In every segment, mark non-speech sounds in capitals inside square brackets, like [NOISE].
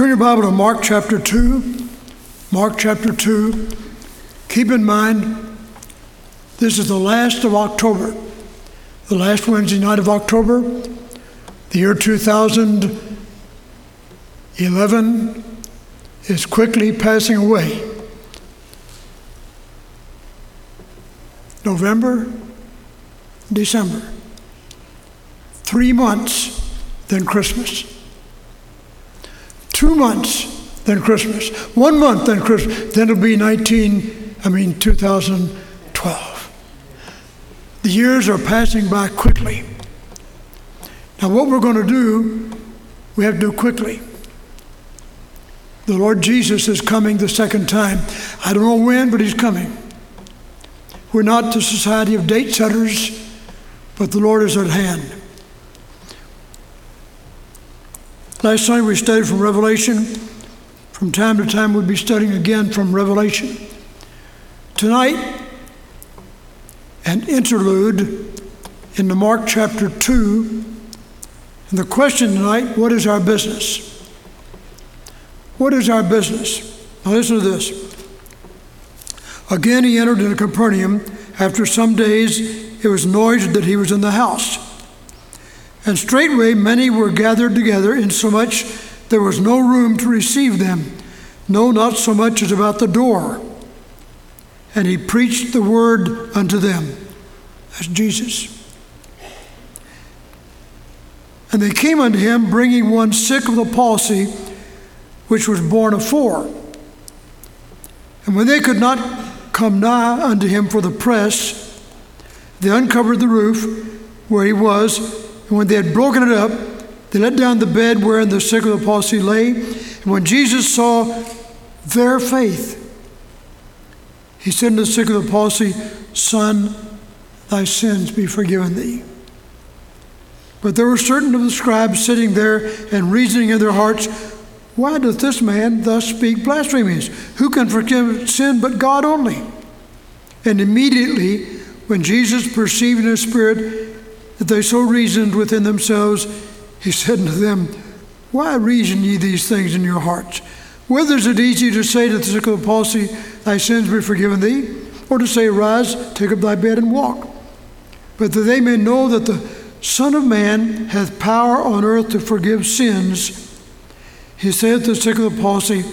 Turn your Bible to Mark chapter 2. Mark chapter 2. Keep in mind, this is the last of October, the last Wednesday night of October. The year 2011 is quickly passing away. November, December. Three months, then Christmas. Two months, then Christmas. One month, then Christmas. Then it'll be 19, I mean 2012. The years are passing by quickly. Now, what we're going to do, we have to do quickly. The Lord Jesus is coming the second time. I don't know when, but He's coming. We're not the society of date setters, but the Lord is at hand. Last night we studied from Revelation. From time to time we'll be studying again from Revelation. Tonight, an interlude in the Mark chapter 2. And the question tonight what is our business? What is our business? Now listen to this. Again, he entered into Capernaum. After some days, it was noised that he was in the house. And straightway many were gathered together, insomuch there was no room to receive them, no, not so much as about the door. And he preached the word unto them. That's Jesus. And they came unto him, bringing one sick of the palsy, which was borne of four. And when they could not come nigh unto him for the press. They uncovered the roof where he was, and when they had broken it up, they let down the bed wherein the sick of the palsy lay. And when Jesus saw their faith, he said to the sick of the palsy, Son, thy sins be forgiven thee. But there were certain of the scribes sitting there and reasoning in their hearts, why doth this man thus speak blasphemies? Who can forgive sin but God only? And immediately, when Jesus perceived in his spirit that they so reasoned within themselves, he said unto them, Why reason ye these things in your hearts? Whether is it easy to say to the sick of the palsy, Thy sins be forgiven thee, or to say, Rise, take up thy bed and walk? But that they may know that the Son of Man hath power on earth to forgive sins he saith to the sick of the palsy,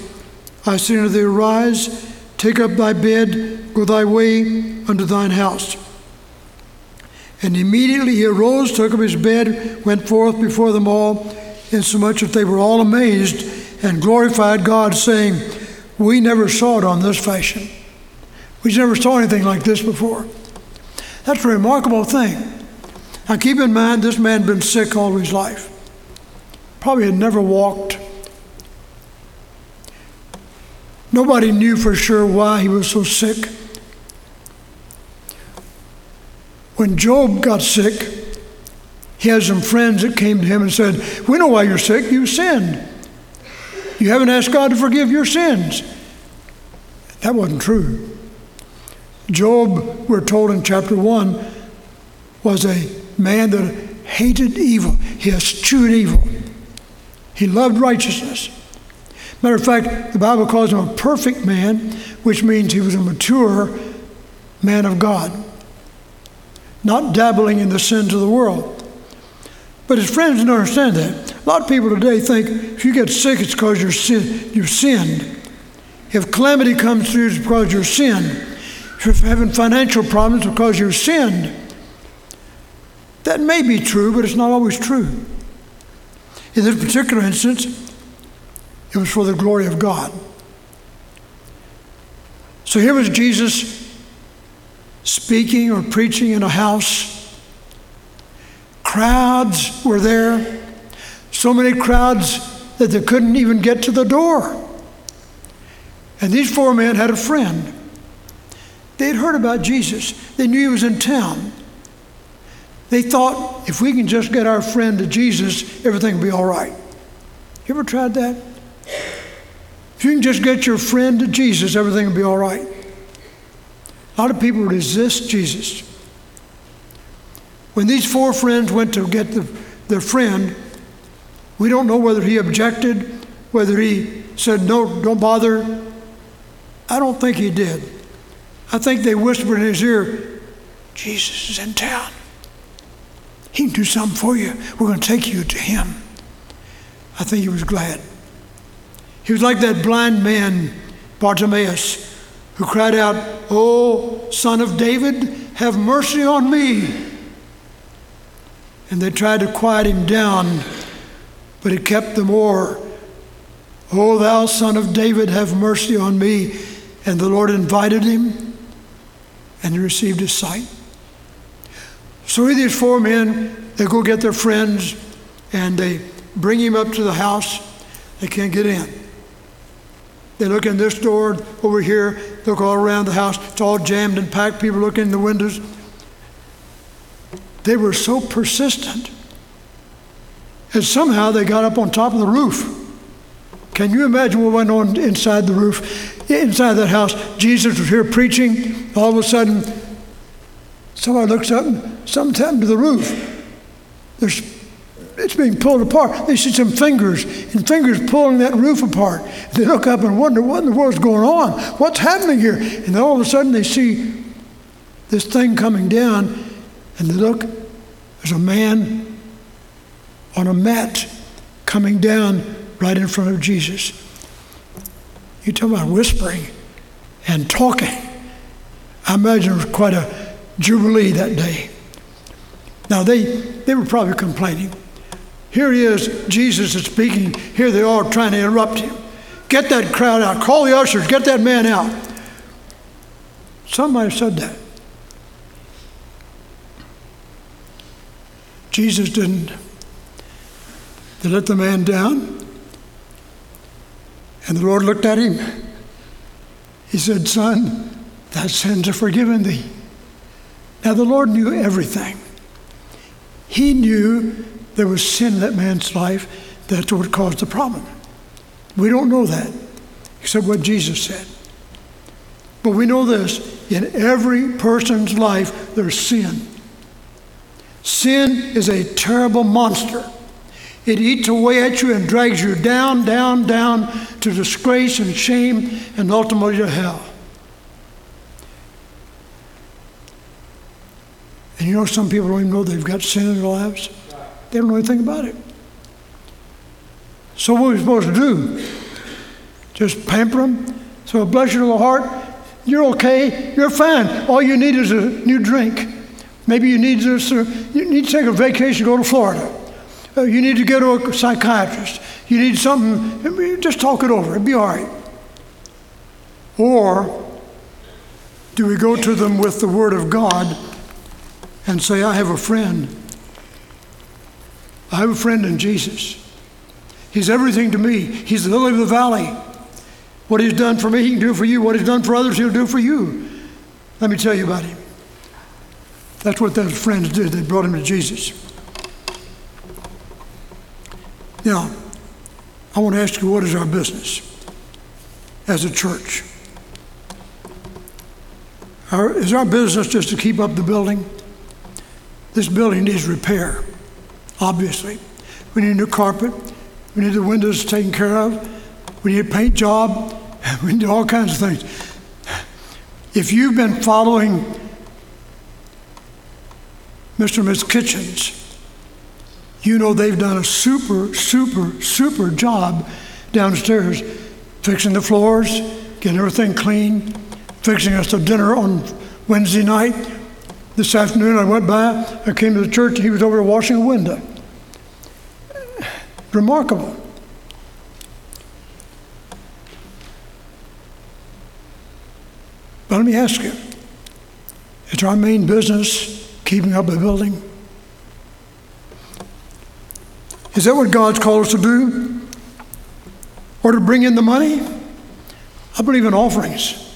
I say unto thee, Arise, take up thy bed, go thy way unto thine house. And immediately he arose, took up his bed, went forth before them all, insomuch that they were all amazed and glorified God, saying, We never saw it on this fashion. We never saw anything like this before. That's a remarkable thing. Now keep in mind, this man had been sick all his life. Probably had never walked Nobody knew for sure why he was so sick. When Job got sick, he had some friends that came to him and said, We know why you're sick. You sinned. You haven't asked God to forgive your sins. That wasn't true. Job, we're told in chapter 1, was a man that hated evil. He eschewed evil. He loved righteousness. Matter of fact, the Bible calls him a perfect man, which means he was a mature man of God, not dabbling in the sins of the world. But his friends didn't understand that. A lot of people today think if you get sick, it's because you're sin, you've sinned. If calamity comes through, it's because you're sinned. If you're having financial problems, it's because you're sinned. That may be true, but it's not always true. In this particular instance, it was for the glory of God. So here was Jesus speaking or preaching in a house. Crowds were there, so many crowds that they couldn't even get to the door. And these four men had a friend. They had heard about Jesus, they knew he was in town. They thought if we can just get our friend to Jesus, everything will be all right. You ever tried that? If you can just get your friend to Jesus, everything will be all right. A lot of people resist Jesus. When these four friends went to get the, their friend, we don't know whether he objected whether he said, No, don't bother. I don't think he did. I think they whispered in his ear, Jesus is in town. He can do something for you. We're going to take you to him. I think he was glad. He was like that blind man, Bartimaeus, who cried out, Oh, son of David, have mercy on me. And they tried to quiet him down, but he kept the more. O thou son of David, have mercy on me. And the Lord invited him, and he received his sight. So these four men, they go get their friends, and they bring him up to the house. They can't get in. They look in this door over here, look all around the house. It's all jammed and packed. People look in the windows. They were so persistent. And somehow they got up on top of the roof. Can you imagine what went on inside the roof? Inside that house, Jesus was here preaching. All of a sudden, somebody looks up and something's happened to the roof. There's, it's being pulled apart. They see some fingers and fingers pulling that roof apart. They look up and wonder what in the world's going on? What's happening here? And all of a sudden they see this thing coming down and they look, there's a man on a mat coming down right in front of Jesus. You talk about whispering and talking. I imagine it was quite a jubilee that day. Now they, they were probably complaining. Here he is, Jesus is speaking. Here they are trying to interrupt him. Get that crowd out. Call the ushers. Get that man out. Somebody said that. Jesus didn't. They let the man down, and the Lord looked at him. He said, Son, thy sins are forgiven thee. Now, the Lord knew everything. He knew there was sin in that man's life. That's what caused the problem. We don't know that, except what Jesus said. But we know this in every person's life, there's sin. Sin is a terrible monster. It eats away at you and drags you down, down, down to disgrace and shame and ultimately to hell. And you know, some people don't even know they've got sin in their lives. They don't know anything about it. So, what are we supposed to do? Just pamper them? So, bless your little heart. You're okay. You're fine. All you need is a new drink. Maybe you need to, you need to take a vacation, go to Florida. Uh, you need to go to a psychiatrist. You need something, just talk it over. It'll be all right. Or do we go to them with the Word of God and say, I have a friend. I have a friend in Jesus. He's everything to me. He's the lily of the valley. What he's done for me, he can do for you. What he's done for others, he'll do for you. Let me tell you about him. That's what those friends did. They brought him to Jesus. Now, I want to ask you what is our business as a church? Our, is our business just to keep up the building? This building needs repair, obviously. We need new carpet. We need the windows taken care of. We need a paint job. [LAUGHS] We need all kinds of things. If you've been following Mr. and Ms. Kitchens, you know they've done a super, super, super job downstairs fixing the floors, getting everything clean, fixing us a dinner on Wednesday night. This afternoon I went by, I came to the church, and he was over washing a window. Remarkable. But let me ask you, it's our main business keeping up a building? Is that what God's called us to do? Or to bring in the money? I believe in offerings.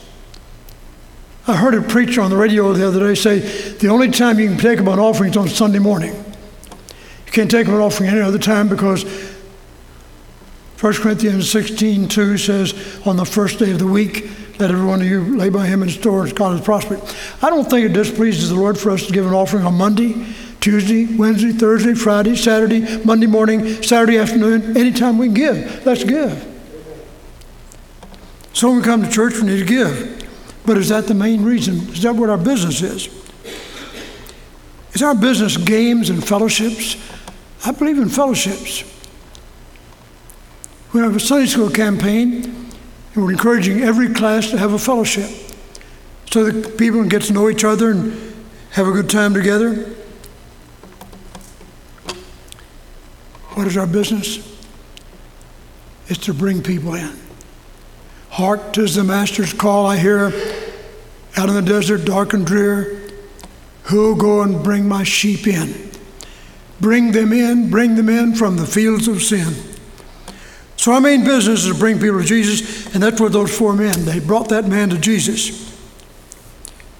I heard a preacher on the radio the other day say the only time you can take them an offering is on Sunday morning. You can't take them an offering any other time because 1 Corinthians 16 2 says, On the first day of the week, let every one of you lay by him in store as God has prospered. I don't think it displeases the Lord for us to give an offering on Monday Tuesday, Wednesday, Thursday, Friday, Saturday, Monday morning, Saturday afternoon, anytime we give. Let's give. So when we come to church, we need to give. But is that the main reason? Is that what our business is? Is our business games and fellowships? I believe in fellowships. We have a Sunday school campaign, and we're encouraging every class to have a fellowship so that people can get to know each other and have a good time together. What is our business? It's to bring people in. Hark, tis the Master's call I hear out in the desert, dark and drear. Who'll go and bring my sheep in? Bring them in, bring them in from the fields of sin. So our main business is to bring people to Jesus, and that's what those four men, they brought that man to Jesus.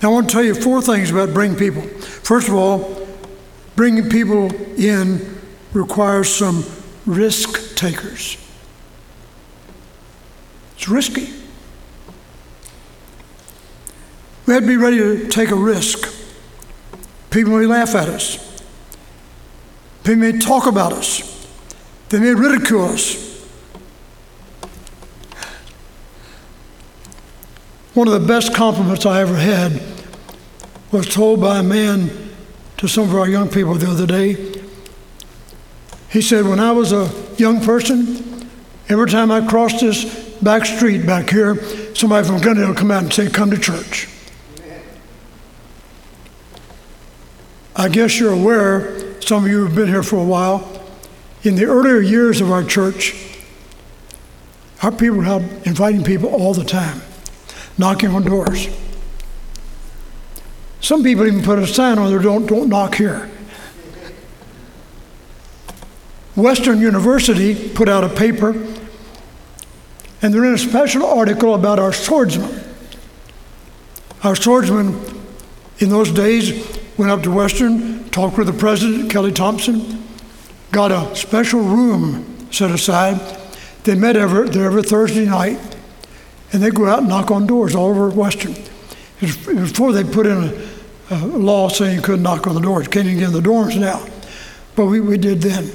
Now I want to tell you four things about bringing people. First of all, bringing people in requires some risk takers. It's risky. We have to be ready to take a risk. People may laugh at us. People may talk about us. They may ridicule us. One of the best compliments I ever had was told by a man to some of our young people the other day. He said, When I was a young person, every time I crossed this back street back here, somebody from Glendale would come out and say, Come to church. I guess you're aware, some of you have been here for a while, in the earlier years of our church, our people were inviting people all the time, knocking on doors. Some people even put a sign on there, don't, don't knock here. Western University put out a paper, and they're in a special article about our swordsman. Our swordsman in those days went up to Western, talked with the president, Kelly Thompson, got a special room set aside. They met every, there every Thursday night, and they go out and knock on doors all over Western. before they put in a, a, law saying you couldn't knock on the doors. Can't even get in the dorms now. But we, we did then.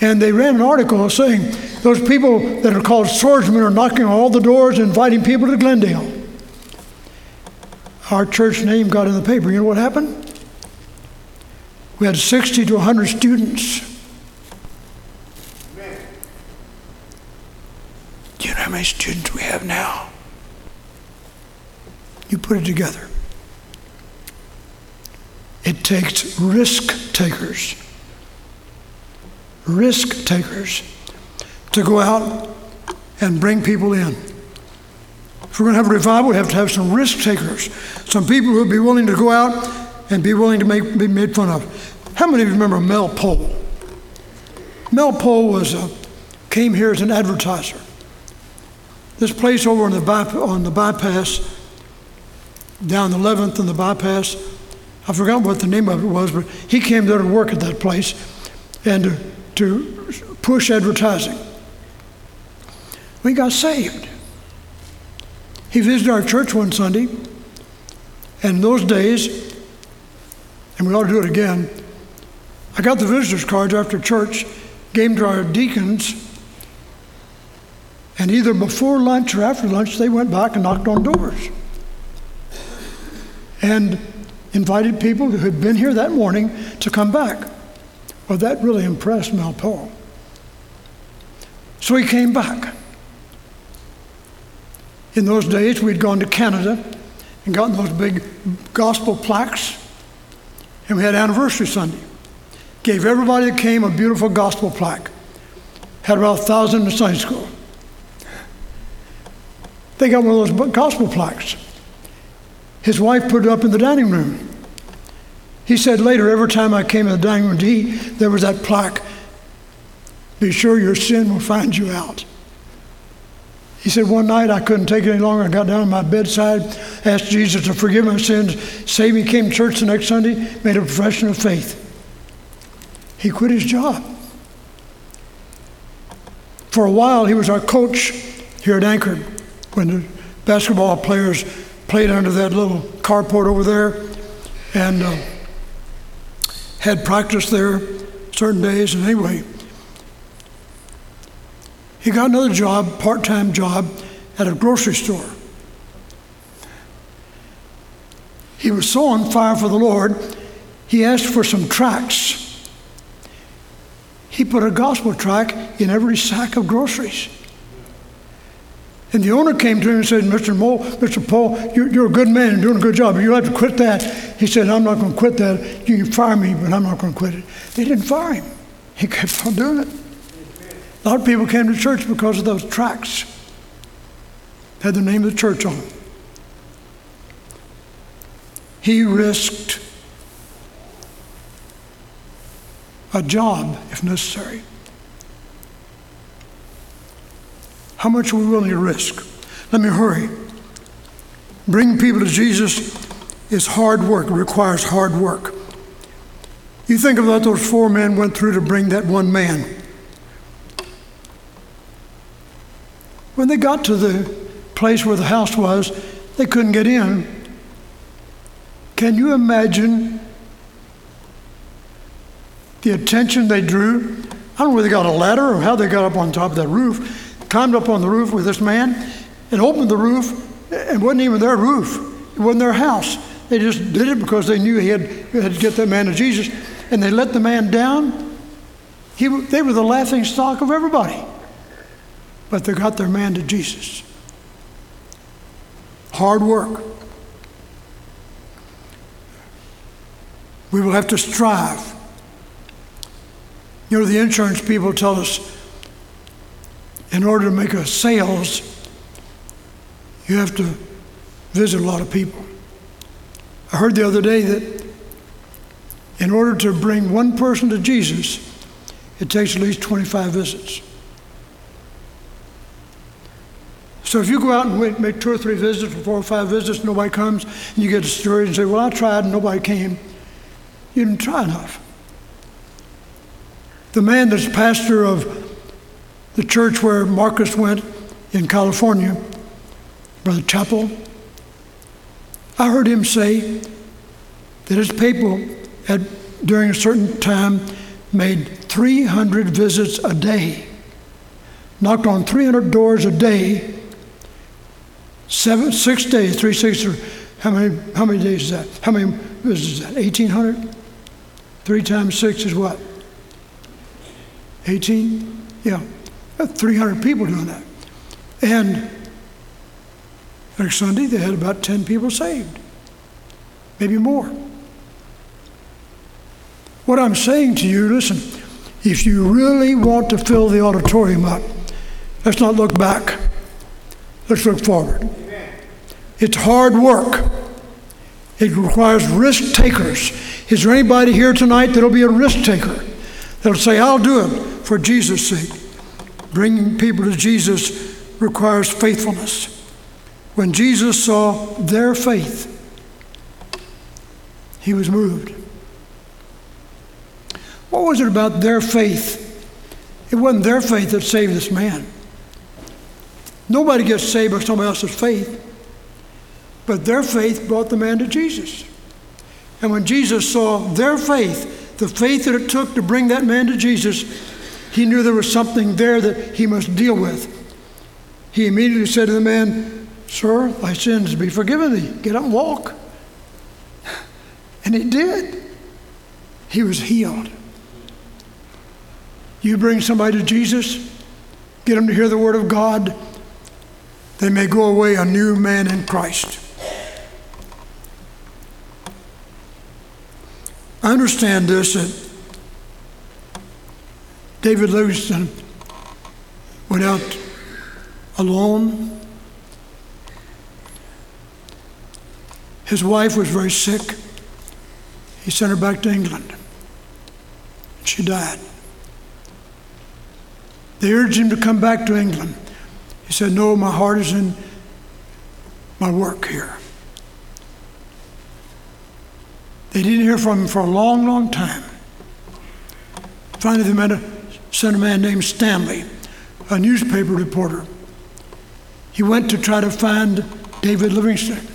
And they ran an article saying those people that are called swordsmen are knocking on all the doors, inviting people to Glendale. Our church name got in the paper. You know what happened? We had 60 to 100 students. Do you know how many students we have now? You put it together. It takes risk takers, risk takers to go out and bring people in. If we're going to have a revival, we have to have some risk takers, some people who will be willing to go out and be willing to make, be made fun of. How many of you remember Mel Pohl? Mel Pohl was a, came here as an advertiser. This place over on the, by, on the bypass, down the 11th and the bypass, I forgot what the name of it was, but he came there to work at that place and to, to push advertising. We got saved. He visited our church one Sunday, and those days, and we ought to do it again, I got the visitors' cards after church, gave them to our deacons, and either before lunch or after lunch, they went back and knocked on doors and invited people who had been here that morning to come back. Well, that really impressed Mel Pohl. So he came back. In those days, we'd gone to Canada and gotten those big gospel plaques, and we had anniversary Sunday gave everybody that came a beautiful gospel plaque. Had about a thousand in the Sunday school. They got one of those gospel plaques. His wife put it up in the dining room. He said later, every time I came in the dining room to eat, there was that plaque Be sure your sin will find you out. He said, One night I couldn't take it any longer. I got down on my bedside, asked Jesus to forgive my sins, saved me, came to church the next Sunday, made a profession of faith. He quit his job. For a while, he was our coach here at Anchor when the basketball players played under that little carport over there. And uh, had practice there certain days, and anyway, he got another job, part time job, at a grocery store. He was so on fire for the Lord, he asked for some tracts. He put a gospel tract in every sack of groceries. And the owner came to him and said, Mr. Mo, Mr. Paul, you're, you're a good man and doing a good job. You have to quit that. He said, I'm not going to quit that. You can fire me, but I'm not going to quit it. They didn't fire him. He kept on doing it. A lot of people came to church because of those tracts. Had the name of the church on them. He risked a job if necessary. How much are we willing to risk? Let me hurry. Bringing people to Jesus is hard work, it requires hard work. You think of what those four men went through to bring that one man. When they got to the place where the house was, they couldn't get in. Can you imagine the attention they drew? I don't know where they got a ladder or how they got up on top of that roof climbed up on the roof with this man and opened the roof. It wasn't even their roof, it wasn't their house. They just did it because they knew he had, had to get that man to Jesus. And they let the man down. He, they were the laughing stock of everybody. But they got their man to Jesus. Hard work. We will have to strive. You know, the insurance people tell us in order to make a sales, you have to visit a lot of people. I heard the other day that in order to bring one person to Jesus, it takes at least 25 visits. So if you go out and make two or three visits or four or five visits, nobody comes, and you get discouraged and say, Well, I tried and nobody came, you didn't try enough. The man that's pastor of the church where Marcus went in California, Brother Chappell, I heard him say that his people had, during a certain time, made 300 visits a day, knocked on 300 doors a day, seven, six days, three, six, how many, how many days is that? How many visits is that? 1,800? Three times six is what? 18? Yeah. 300 people doing that. And next Sunday, they had about 10 people saved, maybe more. What I'm saying to you, listen, if you really want to fill the auditorium up, let's not look back. Let's look forward. It's hard work. It requires risk takers. Is there anybody here tonight that'll be a risk taker? That'll say, I'll do it for Jesus' sake. Bringing people to Jesus requires faithfulness. When Jesus saw their faith, he was moved. What was it about their faith? It wasn't their faith that saved this man. Nobody gets saved by somebody else's faith, but their faith brought the man to Jesus. And when Jesus saw their faith, the faith that it took to bring that man to Jesus, he knew there was something there that he must deal with. He immediately said to the man, Sir, thy sins be forgiven thee. Get up and walk. And he did. He was healed. You bring somebody to Jesus, get them to hear the word of God, they may go away a new man in Christ. I understand this David Livingstone went out alone. His wife was very sick. He sent her back to England. She died. They urged him to come back to England. He said, No, my heart is in my work here. They didn't hear from him for a long, long time. Finally, they met a sent a man named Stanley, a newspaper reporter. He went to try to find David Livingstone.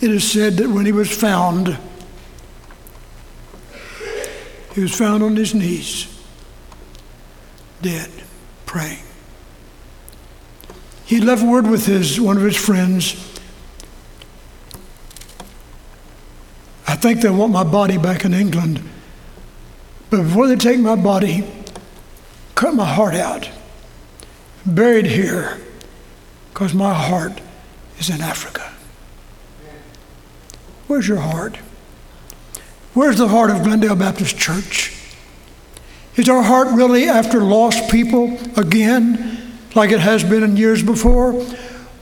It is said that when he was found, he was found on his knees, dead, praying. He left word with his, one of his friends. I think they want my body back in England. But before they take my body, cut my heart out, buried here, because my heart is in Africa. Where's your heart? Where's the heart of Glendale Baptist Church? Is our heart really after lost people again? like it has been in years before?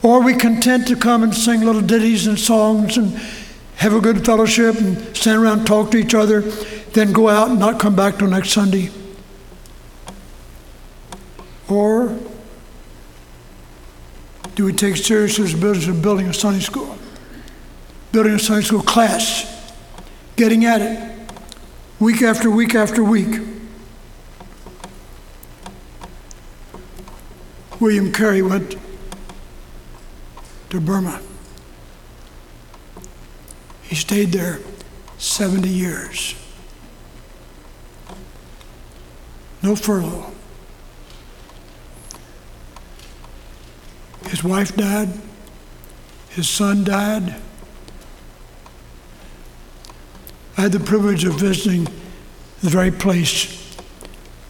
Or are we content to come and sing little ditties and songs and have a good fellowship and stand around and talk to each other, then go out and not come back till next Sunday? Or do we take seriously the business of building a Sunday school? Building a Sunday school class, getting at it week after week after week. William Carey went to Burma. He stayed there 70 years. No furlough. His wife died. His son died. I had the privilege of visiting the very place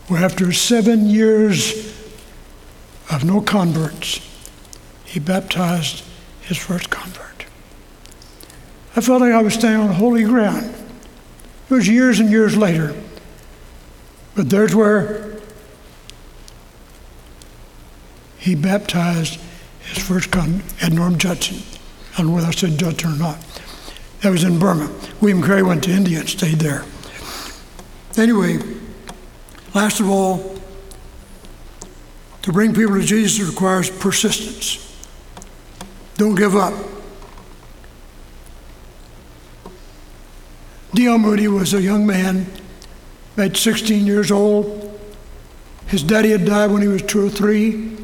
where, after seven years of no converts, he baptized his first convert. I felt like I was standing on holy ground. It was years and years later. But there's where he baptized his first convert, Adoniram Judson. I don't know whether I said Judson or not. That was in Burma. William Carey went to India and stayed there. Anyway, last of all, to bring people to Jesus requires persistence. Don't give up. D.L. Moody was a young man, about 16 years old. His daddy had died when he was two or three.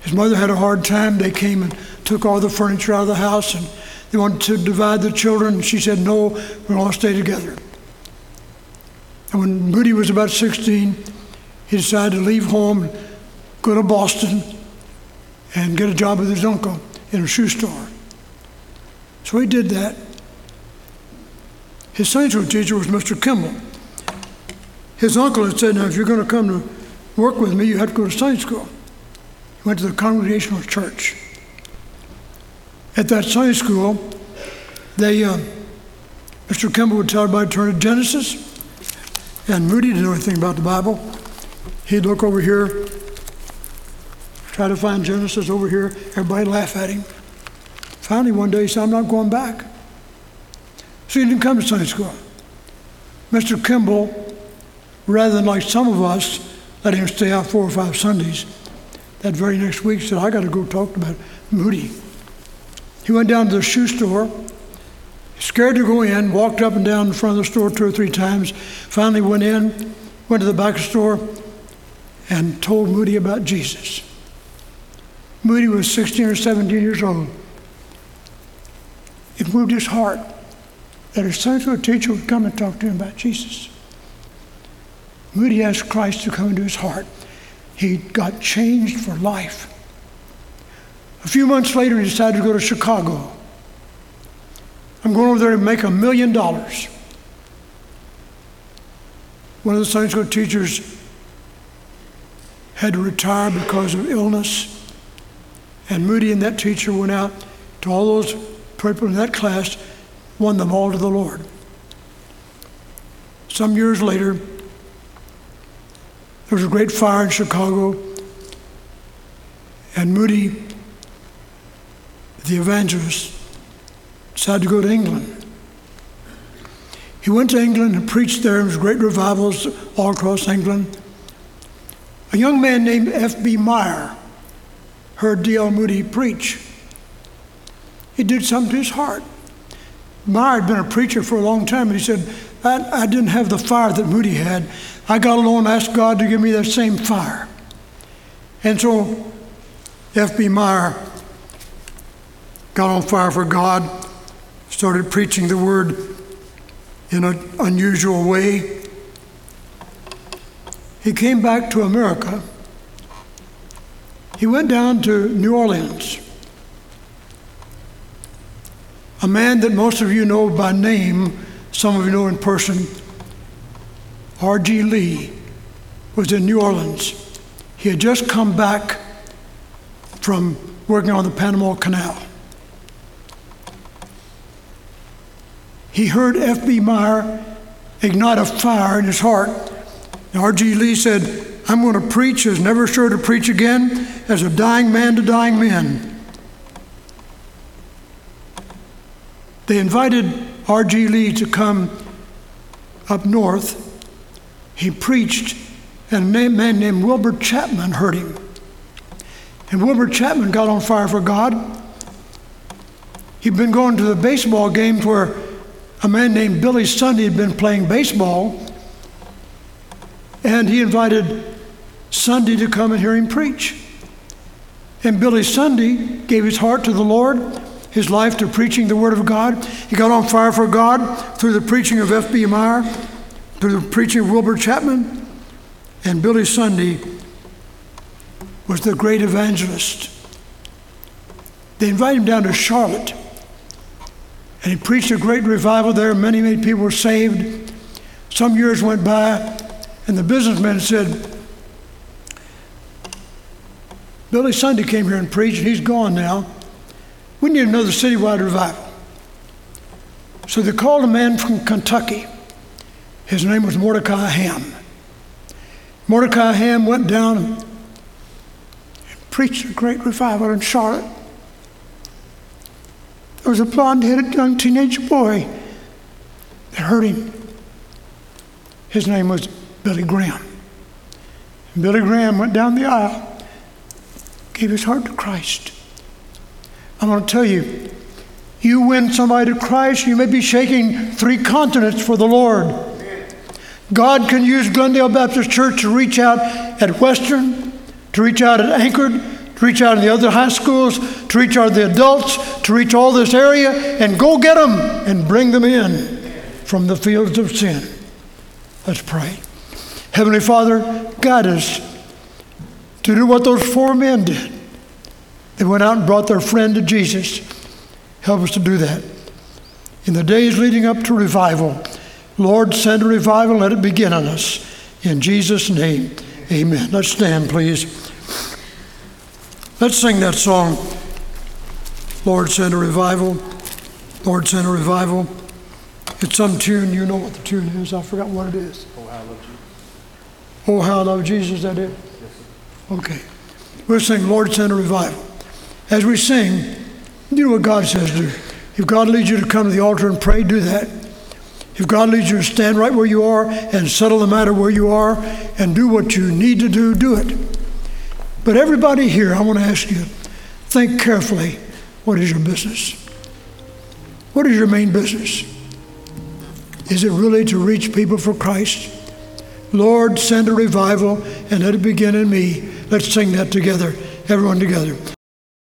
His mother had a hard time. They came and took all the furniture out of the house and they wanted to divide the children. She said, No, we'll all stay together. And when Moody was about 16, he decided to leave home go to Boston and get a job with his uncle in a shoe store. So he did that. His Sunday teacher was Mr. Kimball. His uncle had said, Now, if you're going to come to work with me, you have to go to Sunday school. He went to the Congregational Church. At that Sunday school, they, uh, Mr. Kimball would tell everybody to turn to Genesis, and Moody didn't know anything about the Bible. He'd look over here Try to find Genesis over here. Everybody laugh at him. Finally, one day he said, I'm not going back. So he didn't come to Sunday school. Mr. Kimball, rather than like some of us, let him stay out four or five Sundays, that very next week said, I got to go talk to Moody. He went down to the shoe store, scared to go in, walked up and down in front of the store two or three times, finally went in, went to the back of the store, and told Moody about Jesus. Moody was 16 or 17 years old. It moved his heart that his school teacher would come and talk to him about Jesus. Moody asked Christ to come into his heart. He got changed for life. A few months later, he decided to go to Chicago. I'm going over there to make a million dollars. One of the Sunday school teachers had to retire because of illness. And Moody and that teacher went out to all those people in that class, won them all to the Lord. Some years later, there was a great fire in Chicago, and Moody, the evangelist, decided to go to England. He went to England and preached there. There was great revivals all across England. A young man named F.B. Meyer heard D.L. Moody preach. It did something to his heart. Meyer had been a preacher for a long time, and he said, I, I didn't have the fire that Moody had. I got alone and asked God to give me that same fire. And so F.B. Meyer got on fire for God, started preaching the word in an unusual way. he came back to America. He went down to New Orleans. A man that most of you know by name, some of you know in person, R.G. Lee, was in New Orleans. He had just come back from working on the Panama Canal. He heard F.B. Meyer ignite a fire in his heart. R.G. Lee said, I'm going to preach as never sure to preach again, as a dying man to dying men. They invited R.G. Lee to come up north. He preached, and a man named Wilbur Chapman heard him. And Wilbur Chapman got on fire for God. He'd been going to the baseball games where a man named Billy Sunday had been playing baseball, and he invited Sunday to come and hear him preach. And Billy Sunday gave his heart to the Lord, his life to preaching the Word of God. He got on fire for God through the preaching of F.B. Meyer, through of Wilbur Chapman, and Billy Sunday was the great evangelist. They invited him down to Charlotte and he preached a great revival there. Many, many people were saved. Some years went by, and the businessman said, Billy Sunday came here and preached, and he's gone now. We need another citywide revival. So they called a man from Kentucky. His name was Mordecai Ham. Mordecai Ham went down and preached a great revival in Charlotte. There was a blonde headed young teenage boy that heard him. His name was Billy Graham. And Billy Graham went down the aisle, gave his heart to Christ. I'm going to tell you, you win somebody to Christ, you may be shaking three continents for the Lord. God can use Glendale Baptist Church to reach out at Western, to reach out at Anchored, to reach out in the other high schools, to reach out the adults, to reach all this area, and go get them and bring them in from the fields of sin. Let's pray. Heavenly Father, guide us to do what those four men did. They went out and brought their friend to Jesus. Help us to do that. In the days leading up to revival, Lord, send a revival, let it begin on us. In Jesus' name, amen. Let's stand, please. Let's sing that song. Lord, send a revival. Lord, send a revival. It's some tune. You know what the tune is. I forgot what it is. Oh, how I love Jesus. Oh, how I love Jesus. Is that it? Okay. We'll sing, Lord, send a revival. As we sing, know what God says to do. If God leads you to come to the altar and pray, do that. If God leads you to stand right where you are and settle the matter where you are and do what you need to do, do it. But everybody here, I want to ask you think carefully what is your business? What is your main business? Is it really to reach people for Christ? Lord, send a revival and let it begin in me. Let's sing that together, everyone together.